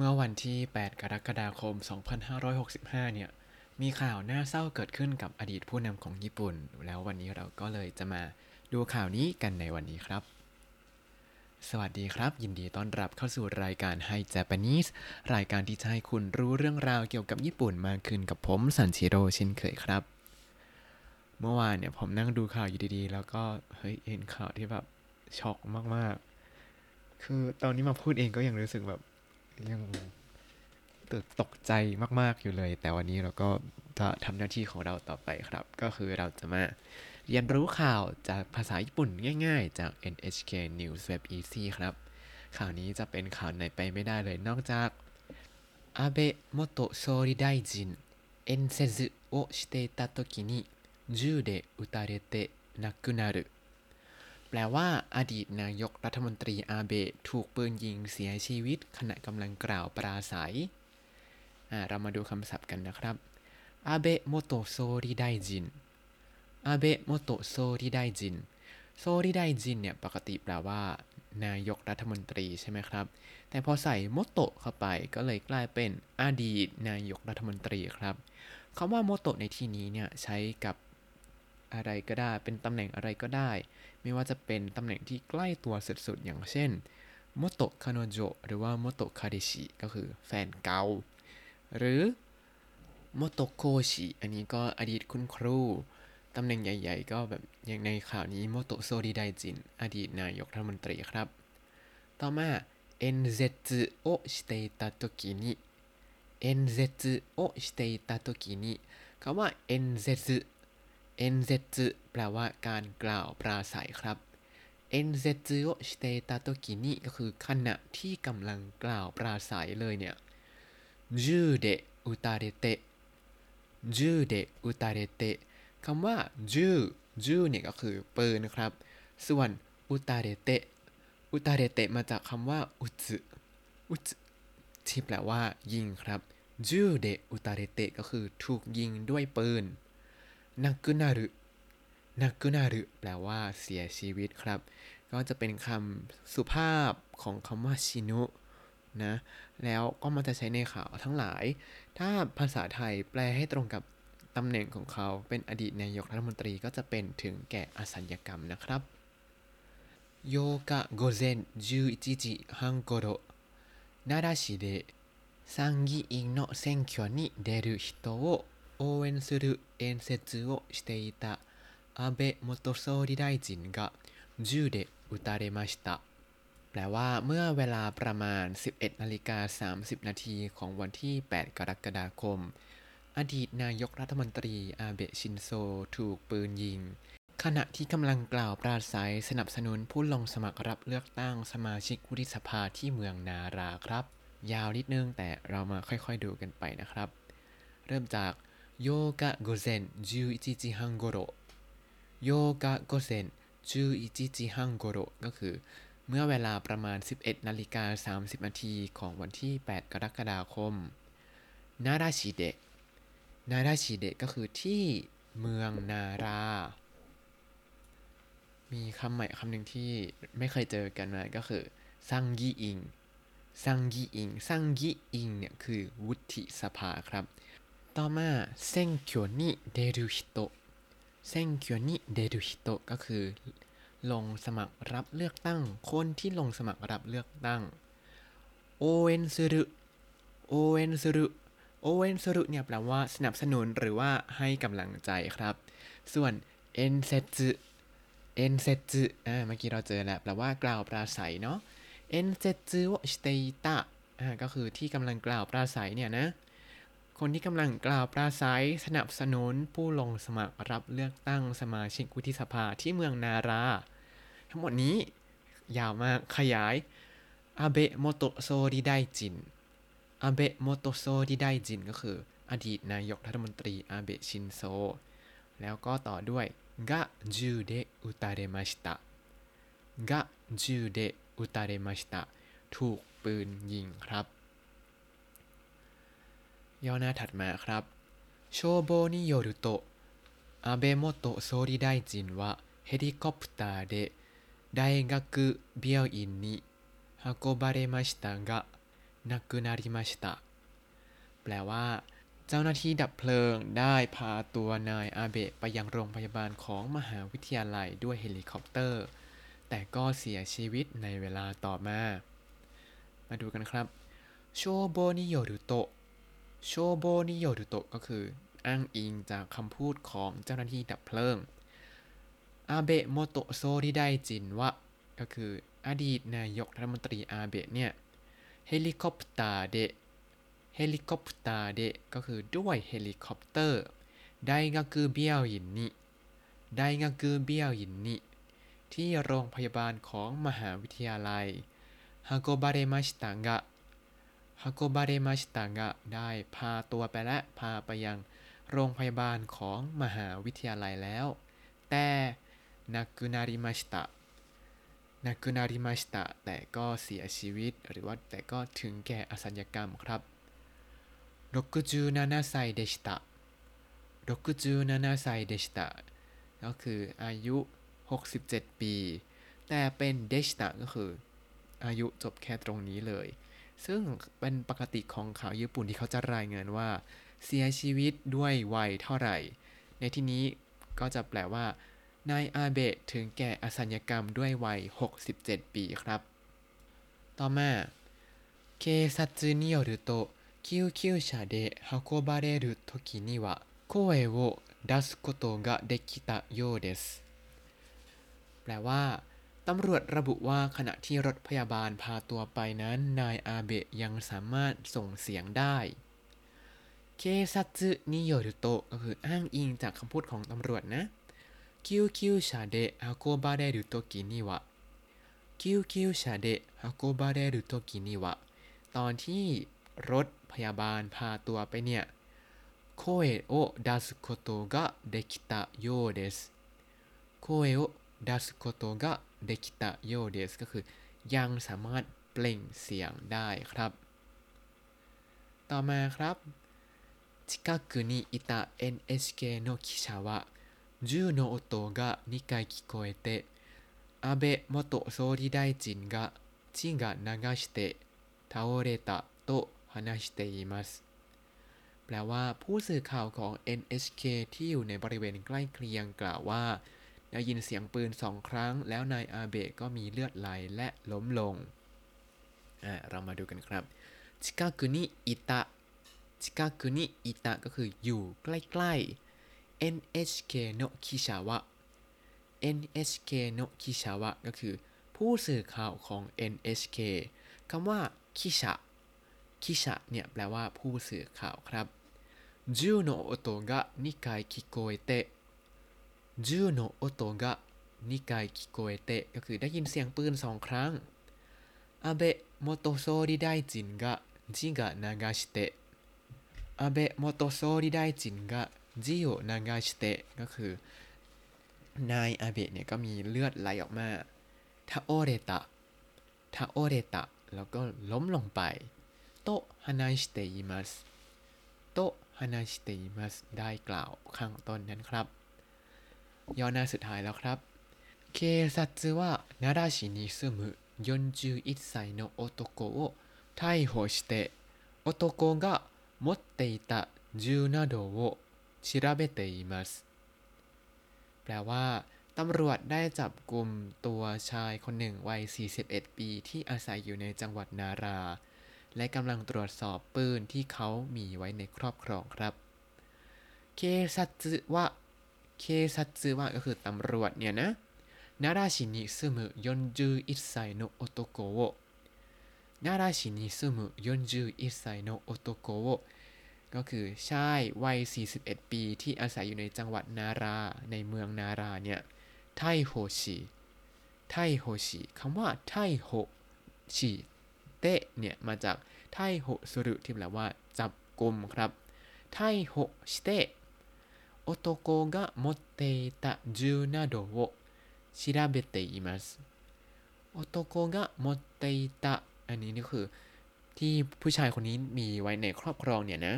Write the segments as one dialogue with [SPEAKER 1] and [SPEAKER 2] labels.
[SPEAKER 1] เมื่อวันที่ 8 กรกฎาคม 2565 เนี่ย มีข่าวน่าเศร้าเกิดขึ้นกับอดีตผู้นำของญี่ปุ่น แล้ววันนี้เราก็เลยจะมาดูข่าวนี้กันในวันนี้ครับ สวัสดีครับ ยินดีต้อนรับเข้าสู่รายการ Hi Japanese รายการที่จะให้คุณรู้เรื่องราวเกี่ยวกับญี่ปุ่นมากขึ้นกับผมสันชิโร่เช่นเคยครับ เมื่อวานเนี่ยผมนั่งดูข่าวอยู่ดีๆ แล้วก็เฮ้ยเห็นข่าวที่แบบช็อกมากๆ คือตอนนี้มาพูดเองก็ยังรู้สึกแบบ ยังตื่นตกใจมาก ๆ อยู่เลย แต่วันนี้เราก็จะทำหน้าที่ของเราต่อไปครับ ก็คือเราจะมาเรียนรู้ข่าวจากภาษาญี่ปุ่นง่าย ๆ จาก NHK News Web Easy ครับ ข่าวนี้จะเป็นข่าวไหนไปไม่ได้เลยนอกจากอาเบะโมโตะโซริไดจินเอ็นเซซึโอชิเตตะโตกินิ銃で撃たれて亡くなる แปลว่าอดีตนายกรัฐมนตรีอาเบะถูกปืนยิงเสียชีวิต ขณะกำลังกล่าวปราศัย เรามาดูคำศัพท์กันนะครับ 安倍元総理大臣 安倍元総理大臣 総理大臣 เนี่ยปกติแปลว่า นายกรัฐมนตรีใช่ไหมครับ แต่พอใส่โมโตเข้าไปก็เลยกลายเป็นอดีตนายกรัฐมนตรีครับคำว่าโมโตในที่นี้เนี่ยใช้กับอะไรก็ได้ เป็นตำแหน่งอะไรก็ได้ ไม่ว่าจะเป็นตำแหน่งที่ใกล้ตัวสุดๆ อย่างเช่นโมโตะคานโจหรือว่าโมโตะคาเดชิก็คือแฟนเก่าหรือโมโตะโคชิอันนี้ก็อดีตคุณครู ตำแหน่งใหญ่ๆ ก็แบบอย่างในข่าวนี้โมโตะโซริไดจิน อดีตนายกรัฐมนตรีครับ ต่อมา演説をしていた時に演説をしていた時にคำว่า演説 演説แปลว่าการกล่าวปราศรัยครับ演説をしていた時にก็คือขณะที่กำลังกล่าวปราศรัยเลยเนี่ย銃で撃たれて銃で撃たれてคำว่าจูจูเนี่ยก็คือปืนครับ ส่วนอุตาเรเตอุตาเรเตมาจากคำว่าอุจุอุจุที่แปลว่ายิงครับจูเดอุตาเรเตก็คือถูกยิงด้วยปืน นักุนารุนักุนารุแปลว่าเสียชีวิตครับ ก็จะเป็นคำสุภาพของคำว่าชินุนะ แล้วก็มันจะใช้ในข่าวทั้งหลาย ถ้าภาษาไทยแปลให้ตรงกับตำแหน่งของเขาเป็นอดีตนายกรัฐมนตรีก็จะเป็นถึงแก่อสัญญกรรมนะครับโยกะโกเซน11時半頃奈良市で参議院の選挙に出る人を応援する 演説をしていた安倍元総理大臣が銃で撃たれましたแปลว่าเมื่อเวลาประมาณ 11นาฬิกา30 นาทีของวันที่ 8 กรกฎาคม อดีตนายกรัฐมนตรีอาเบะชินโซถูกปืนยิง ขณะที่กำลังกล่าวปราศัยสนับสนุนผู้ลงสมัครรับเลือกตั้งสมาชิกวุฒิสภาที่เมืองนาราครับ ยาวนิดนึงแต่เรามาค่อยๆดูกันไปนะครับ เริ่มจาก โยกะโกเซน11时半顷โยกะโกเซน11时半顷ก็คือเมื่อเวลาประมาณ 11 นาฬิกา 30 นาทีของวันที่ 8 กรกฎาคม นาราชิเดะ นาราชิเดะก็คือที่เมืองนารา มีคำใหม่คำหนึ่งที่ไม่เคยเจอกันมาก็คือซังกีอิงซังกีอิงซังกีอิงเนี่ยคือวุฒิสภาครับ ต่อมาเซ็งเคียวนิเดรุฮิโต選挙に出る人ก็คือ ลงสมัครรับเลือกตั้ง คนที่ลงสมัครรับเลือกตั้ง応援する応援する応援するเนี่ยแปลว่าสนับสนุนหรือว่าให้กำลังใจครับ ส่วน演説演説อ่าเมื่อกี้เราเจอแล้วแปลว่ากล่าวปราศรัยเนาะ演説をしていたอ่าก็คือที่กำลังกล่าวปราศรัยเนี่ยนะ คนที่กำลังกล่าวปราศรัยสนับสนุนผู้ลงสมัครรับเลือกตั้งสมาชิกวุฒิสภาที่เมืองนารา ทั้งหมดนี้ยาวมากขยาย安倍元総理大臣安倍元総理大臣ก็คืออดีตนายกรัฐมนตรีอาเบะชินโซ แล้วก็ต่อด้วยが銃で撃たれましたが銃で撃たれましたถูกปืนยิงครับ ย่อหน้าถัดมาครับโชโบนิโยรุโตะอาเบะโมโตโซริไดจินはヘリコプターで大学病院に運ばれましたが นักกุนาริมาชิตะ แปลว่า เจ้าหน้าที่ดับเพลิงได้พาตัวนายอาเบะไปยังโรงพยาบาลของมหาวิทยาลัยด้วยเฮลิคอปเตอร์ แต่ก็เสียชีวิตในเวลาต่อมา มาดูกันครับ โชโบนิโยรุโตะ โชโบนิโยรุโตะก็คือ อ้างอิงจากคำพูดของเจ้าหน้าที่ดับเพลิง安倍元総理大臣は ก็คืออดีตนายกรัฐมนตรีอาเบะเนี่ยヘリコプターでヘリコプターでก็คือด้วยเฮลิคอปเตอร์大学病院にไดงากุเบียวยินนิที่โรงพยาบาลของมหาวิทยาลัยฮาโกบาเรมาชิตางกะ ฮากบาเรมาชิตังะได้พาตัวไปและพาไปยังโรงพยาบาลของมหาวิทยาลัยแล้ว แต่นักกุนาริมาชิตะนักกุนาริมาชิตะแต่ก็เสียชีวิตหรือว่าแต่ก็ถึงแก่อสัญญกรรมครับ67ไซเดชิตะ67ไซเดชิตะก็คืออายุ 67 ปี แต่เป็นเดชิตะก็คืออายุจบแค่ตรงนี้เลย ซึ่งเป็นปกติของข่าวญี่ปุ่นที่เขาจะรายงานว่า เสียชีวิตด้วยวัยเท่าไหร่ ในที่นี้ก็จะแปลว่า นายอาเบะถึงแก่อสัญญกรรมด้วยวัย 67 ปีครับ ต่อมา警察によると救急車で運ばれる時には声を出すことができたようです แปลว่า ตำรวจระบุว่าขณะที่รถพยาบาลพาตัวไปนั้น นายอาเบะยังสามารถส่งเสียงได้警察によるとก็คืออ้างอิงจากคำพูดของตำรวจนะ救急車で運ばれる時には救急車で運ばれる時にはตอนที่รถพยาบาลพาตัวไปเนี่ยโคเอโอดัสโคโตะกะเดคิตะโยเดสโคเอโอดัสโคโตะกะ คือ ยังสามารถเปล่งเสียงได้ครับ ต่อมาครับ近くにいた NHK の記者は銃の音が2回聞こえて安倍元総理大臣が血が流して倒れたと話しています แปลว่าผู้สื่อข่าวของ NHK ที่อยู่ในบริเวณใกล้เคียงกล่าวว่า ได้ยินเสียงปืนสองครั้ง แล้วนายอาเบะก็มีเลือดไหลและล้มลงเรามาดูกันครับชิกาคุนิอิตะชิกาคุนิอิตะก็คืออยู่ใกล้ๆ NHK โนคิชาวะ NHK โนคิชาวะก็คือ ผู้สื่อข่าวของ NHK คำว่าคิชะคิชะเนี่ยแปลว่าผู้สื่อข่าวครับ銃の音が2回聞こえて 銃の音が2回聞こえてก็คือได้ยินเสียงปืนสองครั้ง安倍元総理大臣が血を流して安倍元総理大臣が血を流してก็คือนายอาเบะเนี่ยก็มีเลือดไหลออกมา倒れた倒れたแล้วก็ล้มลงไปと話していますと話していますได้กล่าวข้างต้นนั้นครับ ย่อหน้าสุดท้ายแล้วครับ警察は奈良市に住む41歳の男を逮捕して男が持っていた銃などを調べていますแปลว่าตำรวจได้จับกลุ่มตัวชายคนหนึ่งวัย 41 ปีที่อาศัยอยู่ในจังหวัดนารา และกำลังตรวจสอบปืนที่เขามีไว้ในครอบครองครับ เคซัตสึวะ เคซัตซึวะก็คือตำรวจเนี่ยนะ奈良市に住む41歳の男を奈良市に住む41歳の男ก็คือชายวัย 41 ปีที่อาศัยอยู่ในจังหวัดนารา ในเมืองนาราเนี่ย 逮捕し 逮捕しคำว่า逮捕してเนี่ย มาจาก逮捕するที่แปลว่าจับกลุ่มครับ 逮捕して 男が持っていた銃などを調べています男が持っていたอันนี้นี่คือ ที่ผู้ชายคนนี้มีไว้ในครอบครองเนี่ยนะ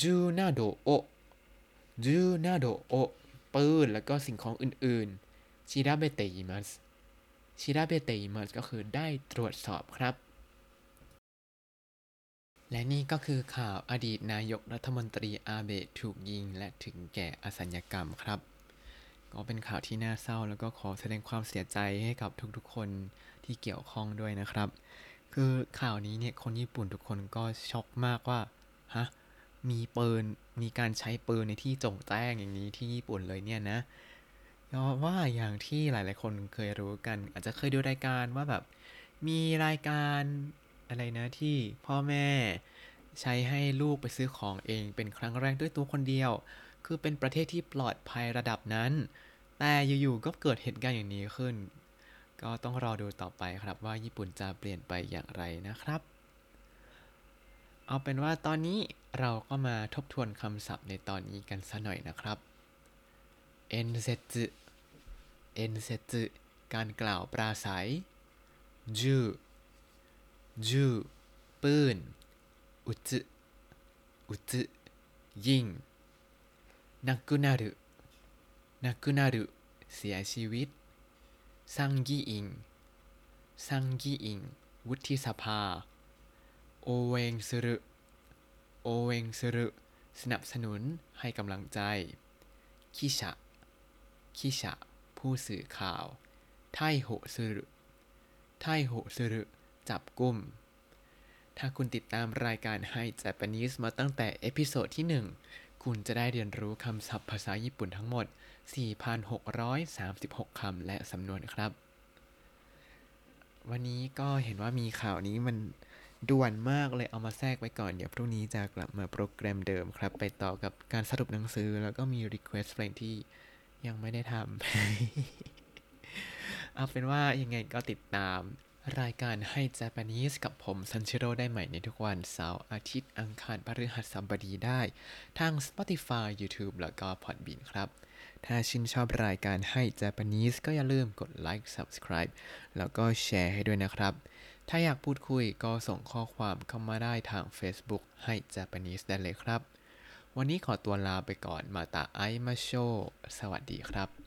[SPEAKER 1] จูนาโดโอจูนาโดโอปืนแล้วก็สิ่งของอื่นๆชิราเบเตอิมัสชิราเบเตอิมัสก็คือได้ตรวจสอบครับ และนี่ก็คือข่าวอดีตนายกรัฐมนตรีอาเบะถูกยิงและถึงแก่อสัญกรรมครับ ก็เป็นข่าวที่น่าเศร้าแล้วก็ขอแสดงความเสียใจให้กับทุกๆคนที่เกี่ยวข้องด้วยนะครับ คือข่าวนี้เนี่ยคนญี่ปุ่นทุกคนก็ช็อกมากว่าฮะมีปืนมีการใช้ปืนในที่จงแจ้งอย่างนี้ที่ญี่ปุ่นเลยเนี่ยนะเพราะว่าอย่างที่หลายๆคนเคยรู้กัน อาจจะเคยดูรายการว่าแบบ มีรายการ อะไรนะที่พ่อแม่ใช้ให้ลูกไปซื้อของเองเป็นครั้งแรกด้วยตัวคนเดียว คือเป็นประเทศที่ปลอดภัยระดับนั้น แต่อยู่ๆก็เกิดเหตุการณ์อย่างนี้ขึ้น ก็ต้องรอดูต่อไปครับว่าญี่ปุ่นจะเปลี่ยนไปอย่างไรนะครับ เอาเป็นว่าตอนนี้เราก็มาทบทวนคำศัพท์ในตอนนี้กันสัหน่อยนะครับเอ็นเซจุเอ็นเซจุการกล่าวปราศัยจู จูปืนอุจุอุจุยิงนักกุนารุนักกุนารุเสียชีวิตซังกีอิงซังกีอิง วุฒิสภา โอเวงซึรุ โอเวงซึรุ สนับสนุนให้กำลังใจ คิชะ คิชะ ผู้สื่อข่าว 逮捕する 逮捕する จับกุม ถ้าคุณติดตามรายการให้ Japanese มาตั้งแต่ episode ที่ 1 คุณจะได้เรียนรู้คำศัพท์ภาษาญี่ปุ่นทั้งหมด 4,636 คำและสำนวนครับ วันนี้ก็เห็นว่ามีข่าวนี้มันด่วนมากเลยเอามาแทรกไว้ก่อน เดี๋ยวพรุ่งนี้จะกลับมาโปรแกรมเดิมครับ ไปต่อกับการสรุปหนังสือ แล้วก็มี Request เพลงที่ยังไม่ได้ทำ เอาเป็นว่ายังไงก็ติดตาม รายการให้ Japanese กับผมซันชิโร่ได้ใหม่ในทุกวันเสาร์อาทิตย์อังคารพฤหัสบดีได้ ทาง Spotify YouTube แล้วก็ Podbean ครับ ถ้าชื่นชอบรายการให้ Japanese ก็อย่าลืมกดไลค์ Subscribe แล้วก็แชร์ให้ด้วยนะครับ ถ้าอยากพูดคุยก็ส่งข้อความเข้ามาได้ทาง Facebook ให้ Japanese ได้เลยครับ วันนี้ขอตัวลาไปก่อนมาตาไอมาโช สวัสดีครับ